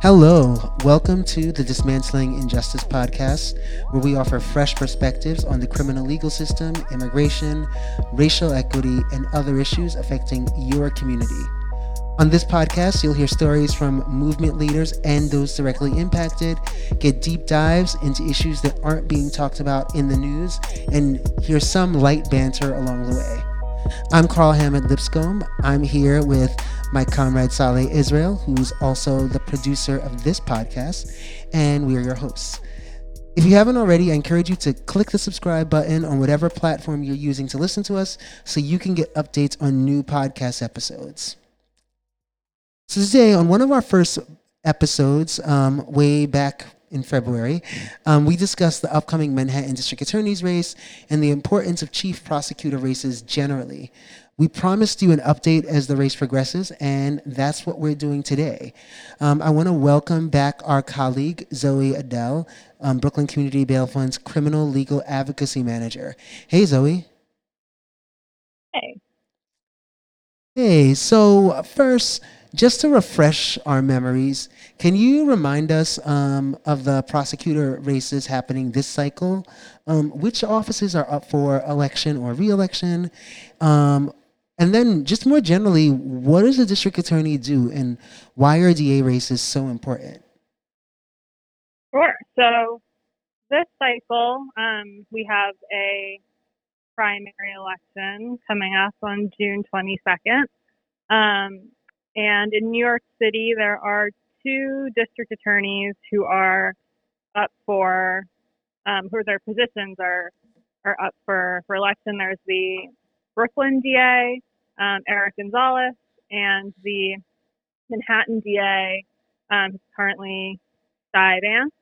Hello, welcome to the Dismantling Injustice podcast, where we offer fresh perspectives on the criminal legal system, immigration, racial equity, and other issues affecting your community. On this podcast, you'll hear stories from movement leaders and those directly impacted, get deep dives into issues that aren't being talked about in the news, and hear some light banter along the way. I'm Carl Hammond Lipscomb. I'm here with my comrade Saleh Israel, who's also the producer of this podcast, and we are your hosts. If you haven't already, I encourage you to click the subscribe button on whatever platform you're using to listen to us so you can get updates on new podcast episodes. So, today, on one of our first episodes, um, way back in February, um, we discussed the upcoming Manhattan District Attorney's race and the importance of chief prosecutor races generally. We promised you an update as the race progresses, and that's what we're doing today. Um, I want to welcome back our colleague, Zoe Adele, um, Brooklyn Community Bail Fund's Criminal Legal Advocacy Manager. Hey, Zoe. Hey. Hey, so first, just to refresh our memories, can you remind us um, of the prosecutor races happening this cycle? Um, which offices are up for election or reelection? Um, and then, just more generally, what does a district attorney do, and why are DA races so important? Sure. So, this cycle, um, we have a primary election coming up on June 22nd. Um, and in New York City, there are two district attorneys who are up for, um, who their positions are are up for, for election. There's the Brooklyn DA, um, Eric Gonzalez, and the Manhattan DA, um, currently Cy Vance.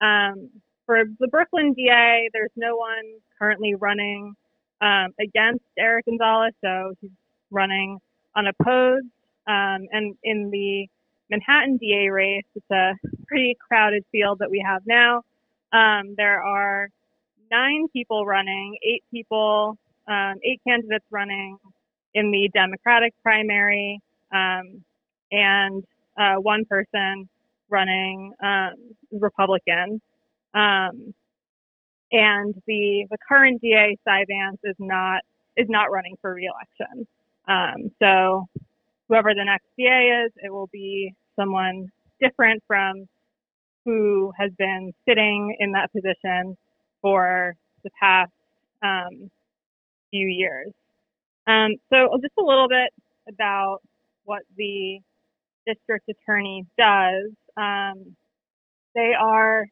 Um, for the Brooklyn DA, there's no one currently running um, against Eric Gonzalez, so he's running unopposed. Um, and in the Manhattan DA race, it's a pretty crowded field that we have now. Um, there are nine people running, eight people, um, eight candidates running in the Democratic primary, um, and uh, one person running um, Republican. Um, and the the current DA, Vance, is not is not running for reelection. Um, so whoever the next DA is, it will be someone different from who has been sitting in that position for the past um, few years. Um, so just a little bit about what the district attorney does. Um, they are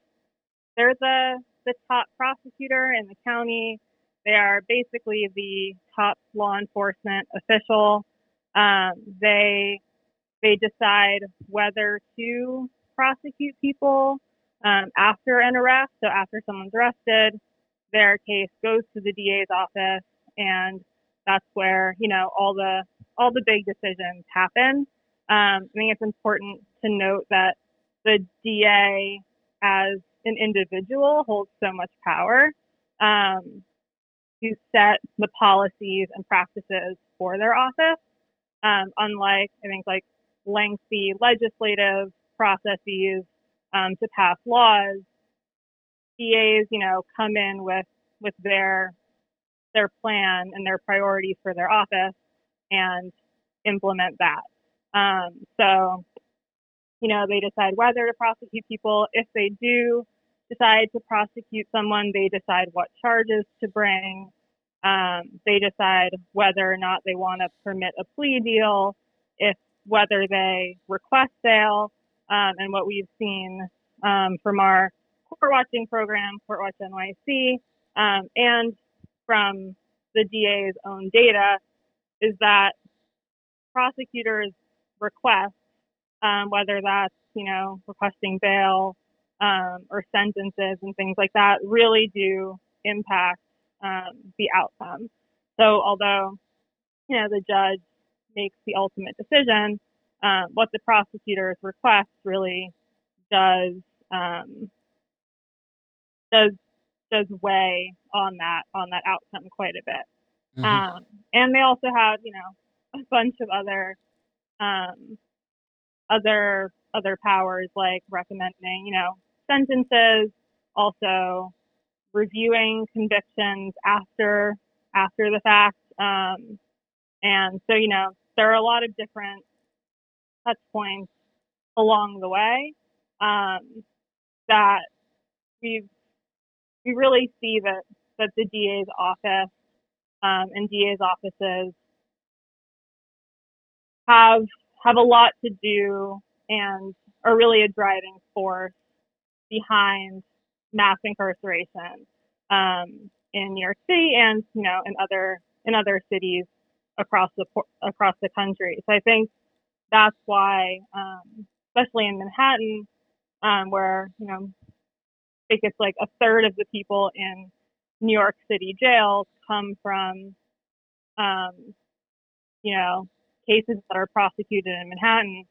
they're the the top prosecutor in the county. They are basically the top law enforcement official. Um, they they decide whether to prosecute people um, after an arrest. So after someone's arrested, their case goes to the DA's office, and that's where you know all the all the big decisions happen. Um, I think it's important to note that the DA, as an individual, holds so much power um, to set the policies and practices for their office. Um, unlike, I think, like lengthy legislative processes um, to pass laws, DAs, you know, come in with with their their plan and their priorities for their office and implement that. Um, so, you know, they decide whether to prosecute people. If they do decide to prosecute someone, they decide what charges to bring. Um, they decide whether or not they want to permit a plea deal, if whether they request bail, um, and what we've seen um, from our court watching program, Court Watch NYC, um, and from the DA's own data is that prosecutors request, um, whether that's you know requesting bail um, or sentences and things like that, really do impact um, the outcome. So although you know the judge makes the ultimate decision, uh, what the prosecutors request really does um, does does weigh on that on that outcome quite a bit. Mm-hmm. Um, and they also have you know a bunch of other um, other other powers like recommending, you know, sentences, also reviewing convictions after after the fact. Um, and so, you know, there are a lot of different touch points along the way um, that we we really see that that the DA's office um, and DA's offices have have a lot to do and are really a driving force behind mass incarceration um, in New York City and you know in other in other cities across the across the country. So I think that's why, um, especially in Manhattan, um, where you know think it's like a third of the people in New York City jails come from, um, you know, cases that are prosecuted in Manhattan.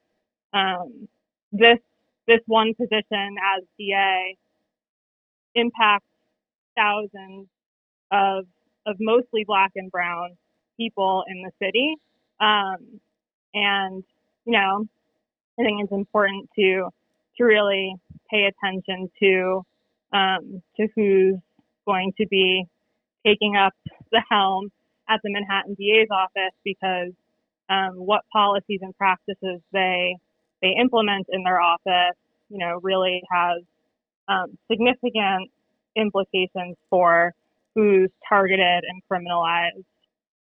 Um, this this one position as DA impacts thousands of of mostly black and brown people in the city. Um, and you know, I think it's important to to really pay attention to um, to who's going to be taking up the helm at the Manhattan DA's office because um, what policies and practices they they implement in their office, you know, really has um, significant implications for who's targeted and criminalized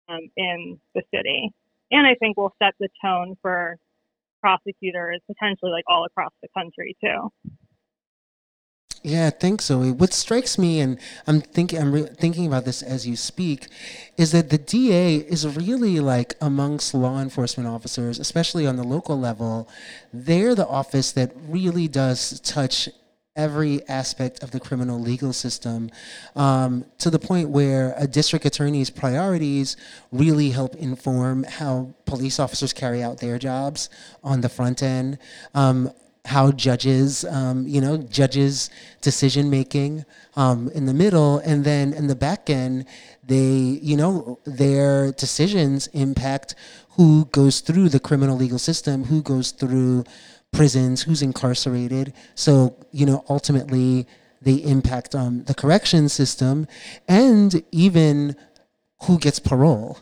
um, in the city. And I think will set the tone for prosecutors potentially like all across the country too. Yeah, I think so. What strikes me, and I'm thinking, I'm re- thinking about this as you speak, is that the DA is really like amongst law enforcement officers, especially on the local level, they're the office that really does touch every aspect of the criminal legal system um, to the point where a district attorney's priorities really help inform how police officers carry out their jobs on the front end. Um, how judges, um, you know, judges' decision making um, in the middle, and then in the back end, they, you know, their decisions impact who goes through the criminal legal system, who goes through prisons, who's incarcerated. So, you know, ultimately they impact um, the correction system and even who gets parole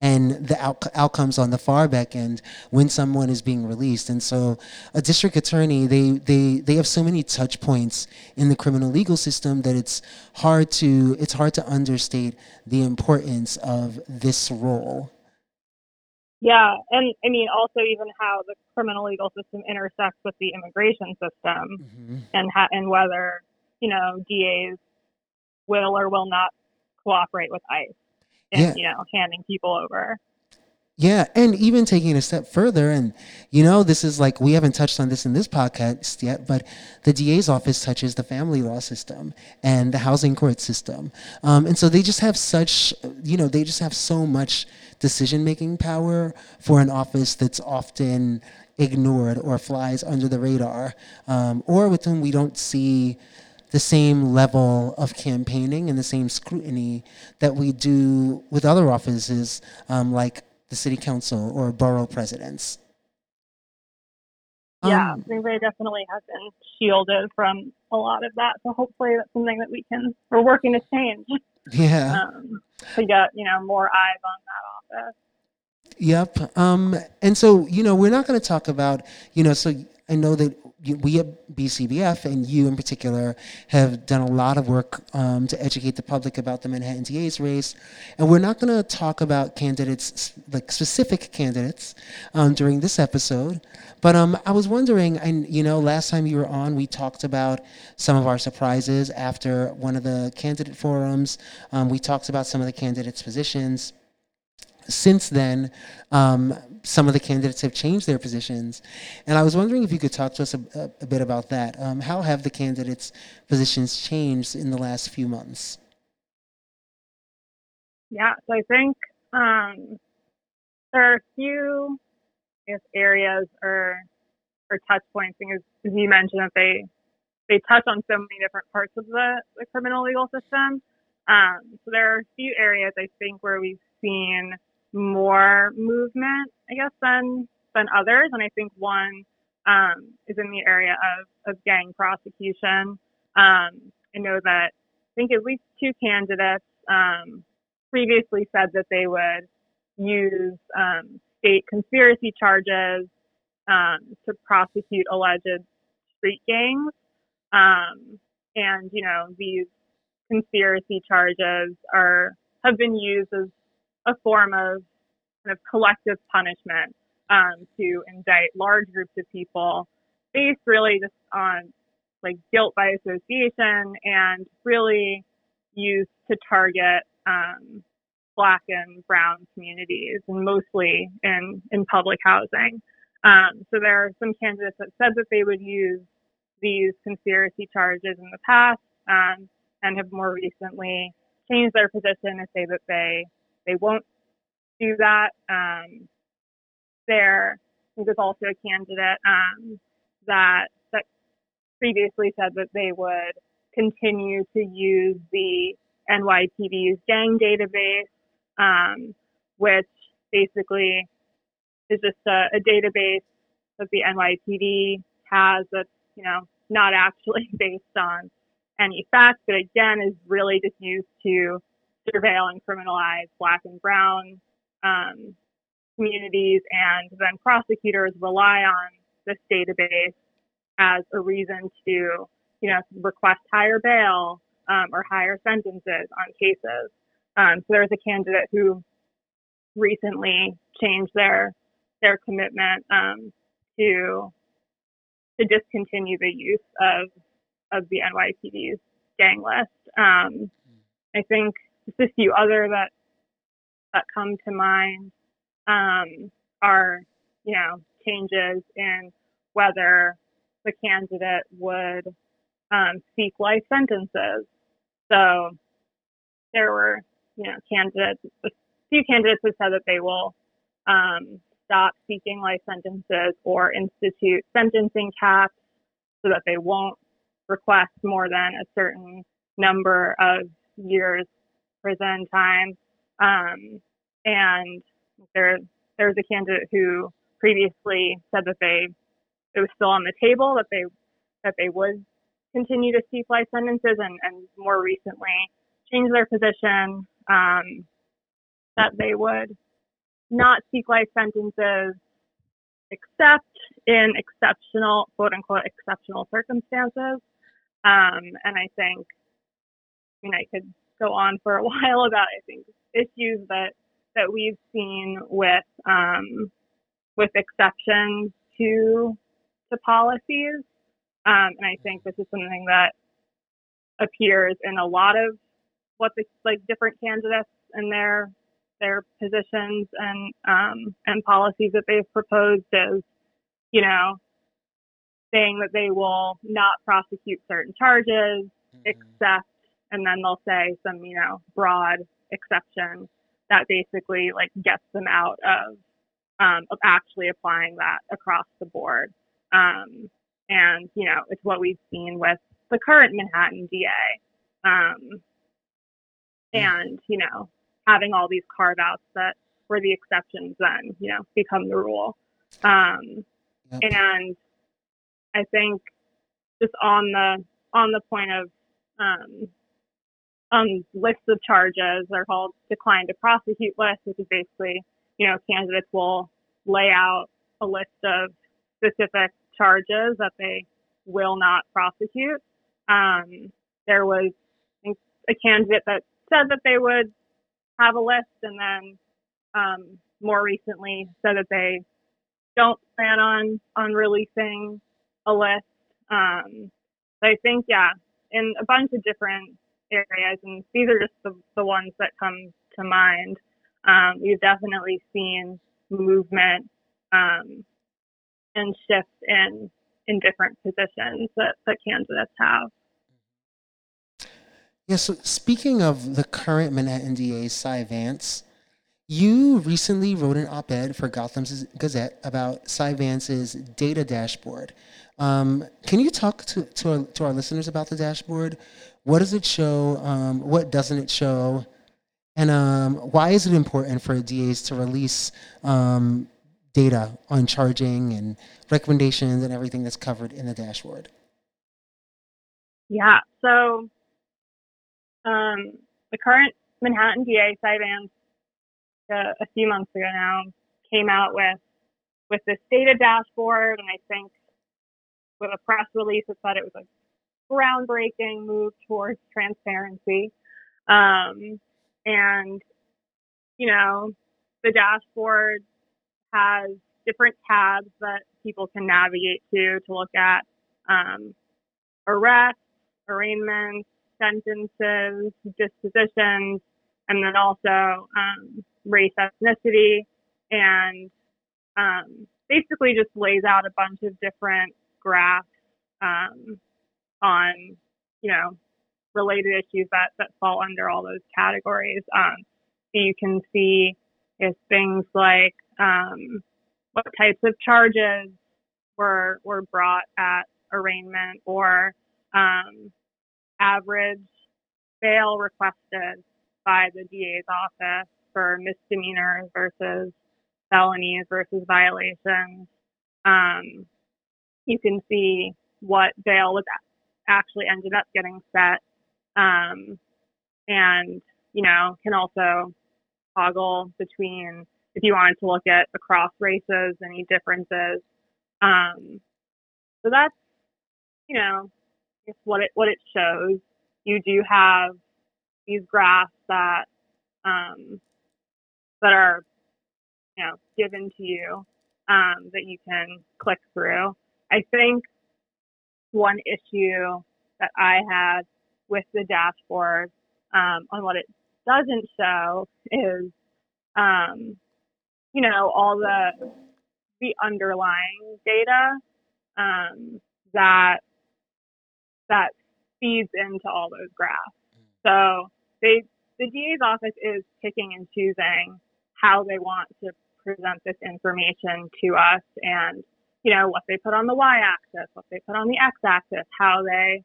and the out- outcomes on the far back end when someone is being released. And so a district attorney, they, they, they have so many touch points in the criminal legal system that it's hard to, it's hard to understate the importance of this role. Yeah, and I mean also even how the criminal legal system intersects with the immigration system, mm-hmm. and ha- and whether you know DAs will or will not cooperate with ICE in yeah. you know handing people over. Yeah, and even taking a step further, and you know, this is like we haven't touched on this in this podcast yet, but the DA's office touches the family law system and the housing court system, um, and so they just have such, you know, they just have so much decision making power for an office that's often ignored or flies under the radar, um, or with whom we don't see the same level of campaigning and the same scrutiny that we do with other offices um, like the city council or borough presidents. Yeah, um, I definitely have been shielded from a lot of that. So hopefully that's something that we can, we're working to change. Yeah. Um, to get, you know, more eyes on that office. Yep. Um, and so, you know, we're not going to talk about, you know, so I know that we at BCBF and you in particular have done a lot of work um, to educate the public about the Manhattan DA's race, and we're not going to talk about candidates like specific candidates um, during this episode. But um, I was wondering, and you know, last time you were on, we talked about some of our surprises after one of the candidate forums. Um, we talked about some of the candidates' positions since then, um, some of the candidates have changed their positions. And I was wondering if you could talk to us a, a bit about that. Um, how have the candidates' positions changed in the last few months? Yeah, so I think um, there are a few guess, areas or or touch points, as, as you mentioned, that they they touch on so many different parts of the, the criminal legal system. Um, so there are a few areas I think where we've seen more movement, I guess, than than others. And I think one um, is in the area of, of gang prosecution. Um, I know that I think at least two candidates um, previously said that they would use um, state conspiracy charges um, to prosecute alleged street gangs. Um, and, you know, these conspiracy charges are have been used as a form of kind of collective punishment um, to indict large groups of people based really just on like guilt by association and really used to target um, black and brown communities and mostly in, in public housing. Um, so there are some candidates that said that they would use these conspiracy charges in the past um, and have more recently changed their position to say that they they won't do that. Um, there, there's also a candidate um, that that previously said that they would continue to use the NYPD's gang database, um, which basically is just a, a database that the NYPD has that's you know not actually based on any facts, but again is really just used to surveil and criminalize black and brown um, communities, and then prosecutors rely on this database as a reason to, you know, request higher bail um, or higher sentences on cases. Um, so there was a candidate who recently changed their their commitment um, to to discontinue the use of of the NYPD's gang list. Um, I think just a few other that that come to mind um, are, you know, changes in whether the candidate would um, seek life sentences. So there were, you know, candidates, a few candidates who said that they will um, stop seeking life sentences or institute sentencing caps so that they won't request more than a certain number of years prison time. Um, and there, there was a candidate who previously said that they, it was still on the table that they, that they would continue to seek life sentences and, and more recently change their position, um, that they would not seek life sentences except in exceptional, quote unquote, exceptional circumstances. Um, and I think, I mean, I could go on for a while about, I think, issues that, that we've seen with, um, with exceptions to, to policies. Um, and I think this is something that appears in a lot of what the like different candidates and their their positions and um, and policies that they've proposed is, you know, saying that they will not prosecute certain charges mm-hmm. except, and then they'll say some, you know, broad exception that basically like gets them out of um, of actually applying that across the board. Um, and you know, it's what we've seen with the current Manhattan DA. Um, mm. and you know, having all these carve outs that were the exceptions then, you know, become the rule. Um, yep. And I think just on the on the point of um, um, lists of charges, they're called decline to prosecute lists, which is basically, you know, candidates will lay out a list of specific charges that they will not prosecute. Um, there was a candidate that said that they would have a list and then um, more recently said that they don't plan on on releasing a list. Um, I think yeah, in a bunch of different areas, and these are just the, the ones that come to mind. Um, we've definitely seen movement um, and shifts in in different positions that, that candidates have. Yeah, so speaking of the current Manhattan DA, Cy Vance, you recently wrote an op ed for Gotham's Gazette about Cy Vance's data dashboard. Um, can you talk to, to our, to, our, listeners about the dashboard? What does it show? Um, what doesn't it show? And um, why is it important for DAs to release um, data on charging and recommendations and everything that's covered in the dashboard? Yeah, so um, the current Manhattan DA, Vance, uh, a few months ago now, came out with with this data dashboard, and I think with a press release it said it was a groundbreaking move towards transparency. Um, and you know, the dashboard has different tabs that people can navigate to to look at um, arrests, arraignments, sentences, dispositions, and then also um, race, ethnicity, and um, basically just lays out a bunch of different graphs um, on, you know, related issues that, that fall under all those categories. Um, so you can see if things like um, what types of charges were were brought at arraignment or um, average bail requested by the DA's office for misdemeanors versus felonies versus violations. Um, you can see what bail was actually ended up getting set, um, and you know can also toggle between if you wanted to look at across races, any differences. Um, so that's you know what it what it shows. You do have these graphs that um, that are you know given to you um, that you can click through. I think one issue that I had with the dashboard um, on what it doesn't show is um, you know all the the underlying data um, that that feeds into all those graphs. So they the DA's office is picking and choosing how they want to present this information to us and you know what they put on the y-axis what they put on the x-axis how they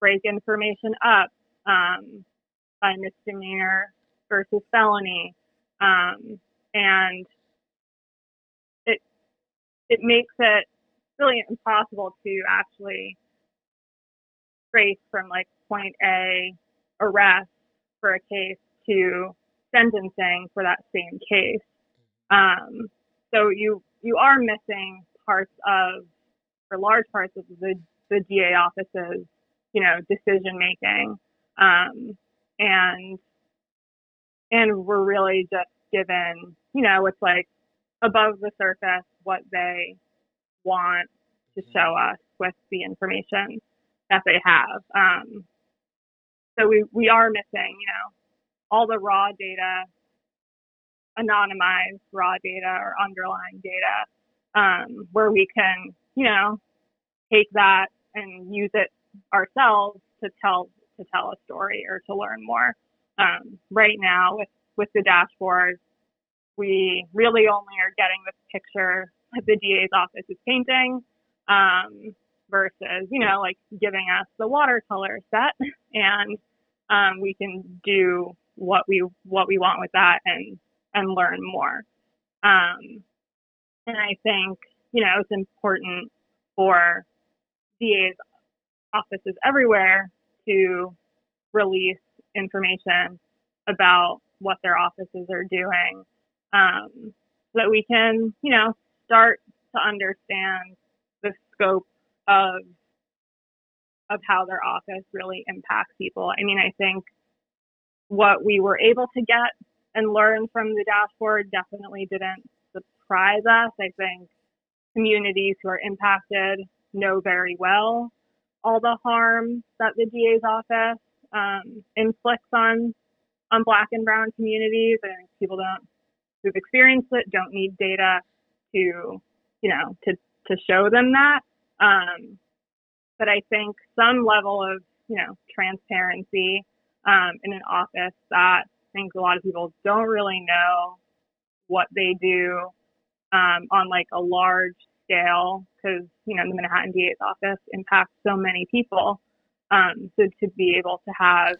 break information up um, by misdemeanor versus felony um, and it it makes it really impossible to actually trace from like point a arrest for a case to sentencing for that same case. Um, so you you are missing parts of, or large parts of the the DA office's, you know, decision making, um, and and we're really just given, you know, it's like above the surface what they want to show us with the information that they have. Um, so we, we are missing, you know, all the raw data, anonymized raw data or underlying data, um, where we can, you know, take that and use it ourselves to tell to tell a story or to learn more. Um, right now, with with the dashboard, we really only are getting this picture that the DA's office is painting. Um, versus, you know, like giving us the watercolor set and um, we can do what we what we want with that and and learn more. And I think you know it's important for DA's offices everywhere to release information about what their offices are doing, um, so that we can you know start to understand the scope of of how their office really impacts people. I mean, I think what we were able to get and learn from the dashboard definitely didn't surprise us. I think communities who are impacted know very well all the harm that the DA's office um, inflicts on on Black and Brown communities. Think people don't who've experienced it don't need data to you know to to show them that. Um, but I think some level of, you know, transparency um, in an office that I think a lot of people don't really know what they do um, on like a large scale because, you know, the Manhattan DA's office impacts so many people. Um, so to be able to have,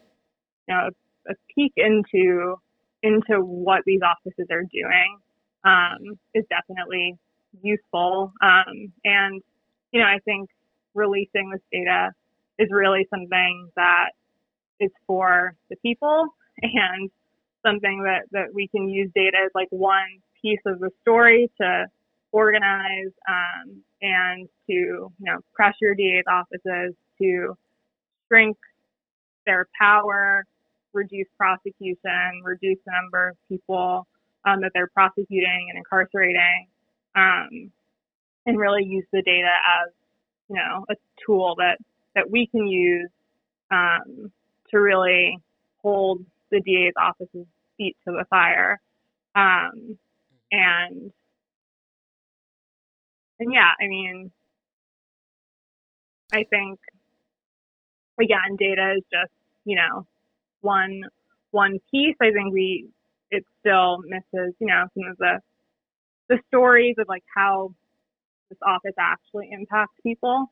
you know, a, a peek into into what these offices are doing um, is definitely useful. Um, and, you know, I think releasing this data is really something that is for the people and something that, that we can use data as like one piece of the story to organize um, and to you know pressure DA's offices to shrink their power, reduce prosecution, reduce the number of people um, that they're prosecuting and incarcerating, um, and really use the data as you know a tool that that we can use um, to really hold the DA's office's feet to the fire. Um, and and yeah, I mean, I think again, data is just you know one one piece. I think we it still misses you know some of the the stories of like how this office actually impacts people.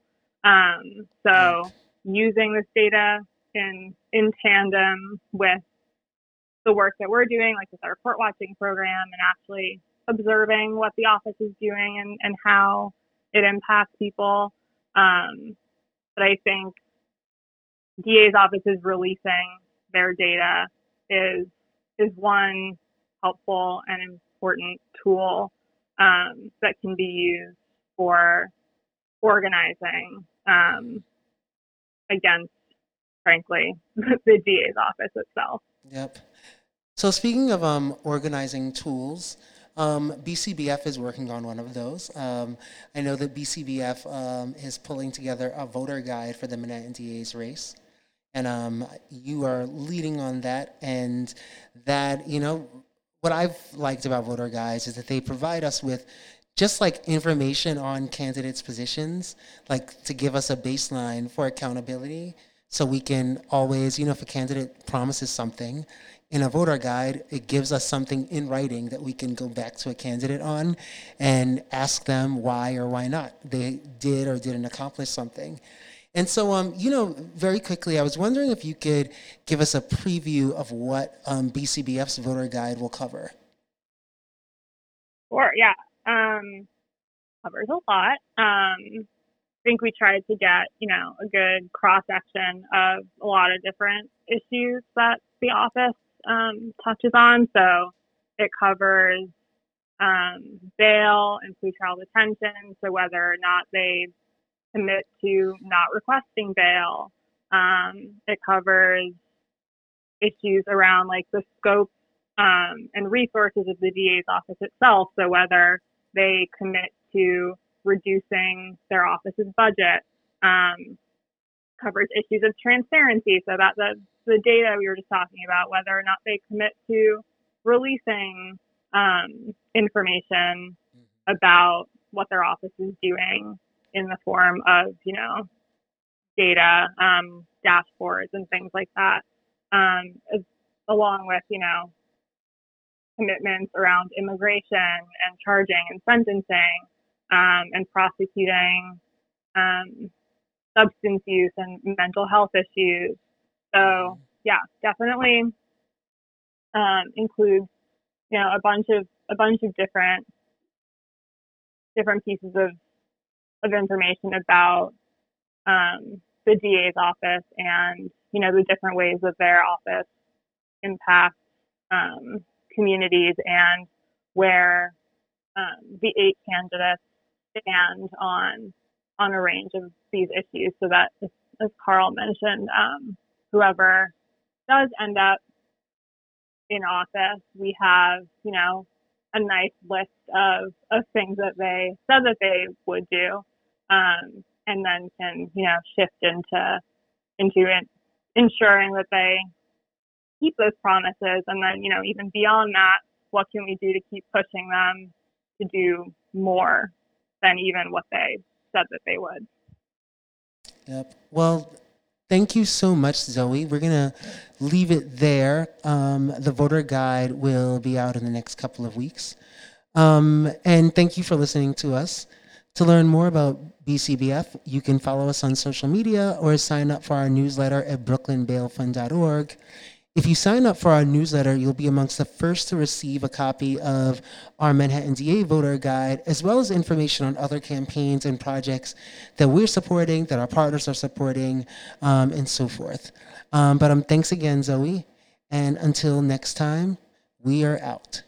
Um, so using this data in in tandem with the work that we're doing, like with our court watching program, and actually observing what the office is doing and, and how it impacts people. Um, but I think DA's office is releasing their data is is one helpful and important tool um, that can be used for organizing um, against, frankly, the DA's office itself. Yep. So speaking of um, organizing tools, um, BCBF is working on one of those. Um, I know that BCBF um, is pulling together a voter guide for the Manhattan DA's race. And um, you are leading on that. And that, you know, what I've liked about voter guides is that they provide us with just like information on candidates' positions, like to give us a baseline for accountability so we can always, you know, if a candidate promises something, in a voter guide, it gives us something in writing that we can go back to a candidate on and ask them why or why not they did or didn't accomplish something. And so, um, you know, very quickly, I was wondering if you could give us a preview of what um, BCBF's voter guide will cover. Sure, yeah. Um, covers a lot. Um, I think we tried to get, you know, a good cross section of a lot of different issues that the office um, touches on. So it covers um, bail and pretrial detention. So whether or not they commit to not requesting bail. Um, it covers issues around like the scope um, and resources of the DA's office itself. So whether they commit to reducing their office's budget, um, covers issues of transparency. So that the the data we were just talking about, whether or not they commit to releasing um, information mm-hmm. about what their office is doing in the form of, you know, data, um, dashboards, and things like that, um, as, along with, you know, commitments around immigration and charging and sentencing um, and prosecuting um, substance use and mental health issues. So yeah, definitely um, includes you know a bunch of a bunch of different different pieces of of information about um, the DA's office and you know the different ways that their office impacts um, communities and where um, the eight candidates stand on on a range of these issues. So that as Carl mentioned, um, whoever does end up in office, we have, you know, a nice list of, of things that they said that they would do, um, and then can, you know, shift into into it, ensuring that they keep those promises, and then, you know, even beyond that, what can we do to keep pushing them to do more than even what they said that they would? Yep. Well, thank you so much, Zoe. We're going to leave it there. Um, the voter guide will be out in the next couple of weeks. Um, and thank you for listening to us. To learn more about BCBF, you can follow us on social media or sign up for our newsletter at brooklynbailfund.org. If you sign up for our newsletter, you'll be amongst the first to receive a copy of our Manhattan DA voter guide, as well as information on other campaigns and projects that we're supporting, that our partners are supporting, um, and so forth. Um, but um, thanks again, Zoe. And until next time, we are out.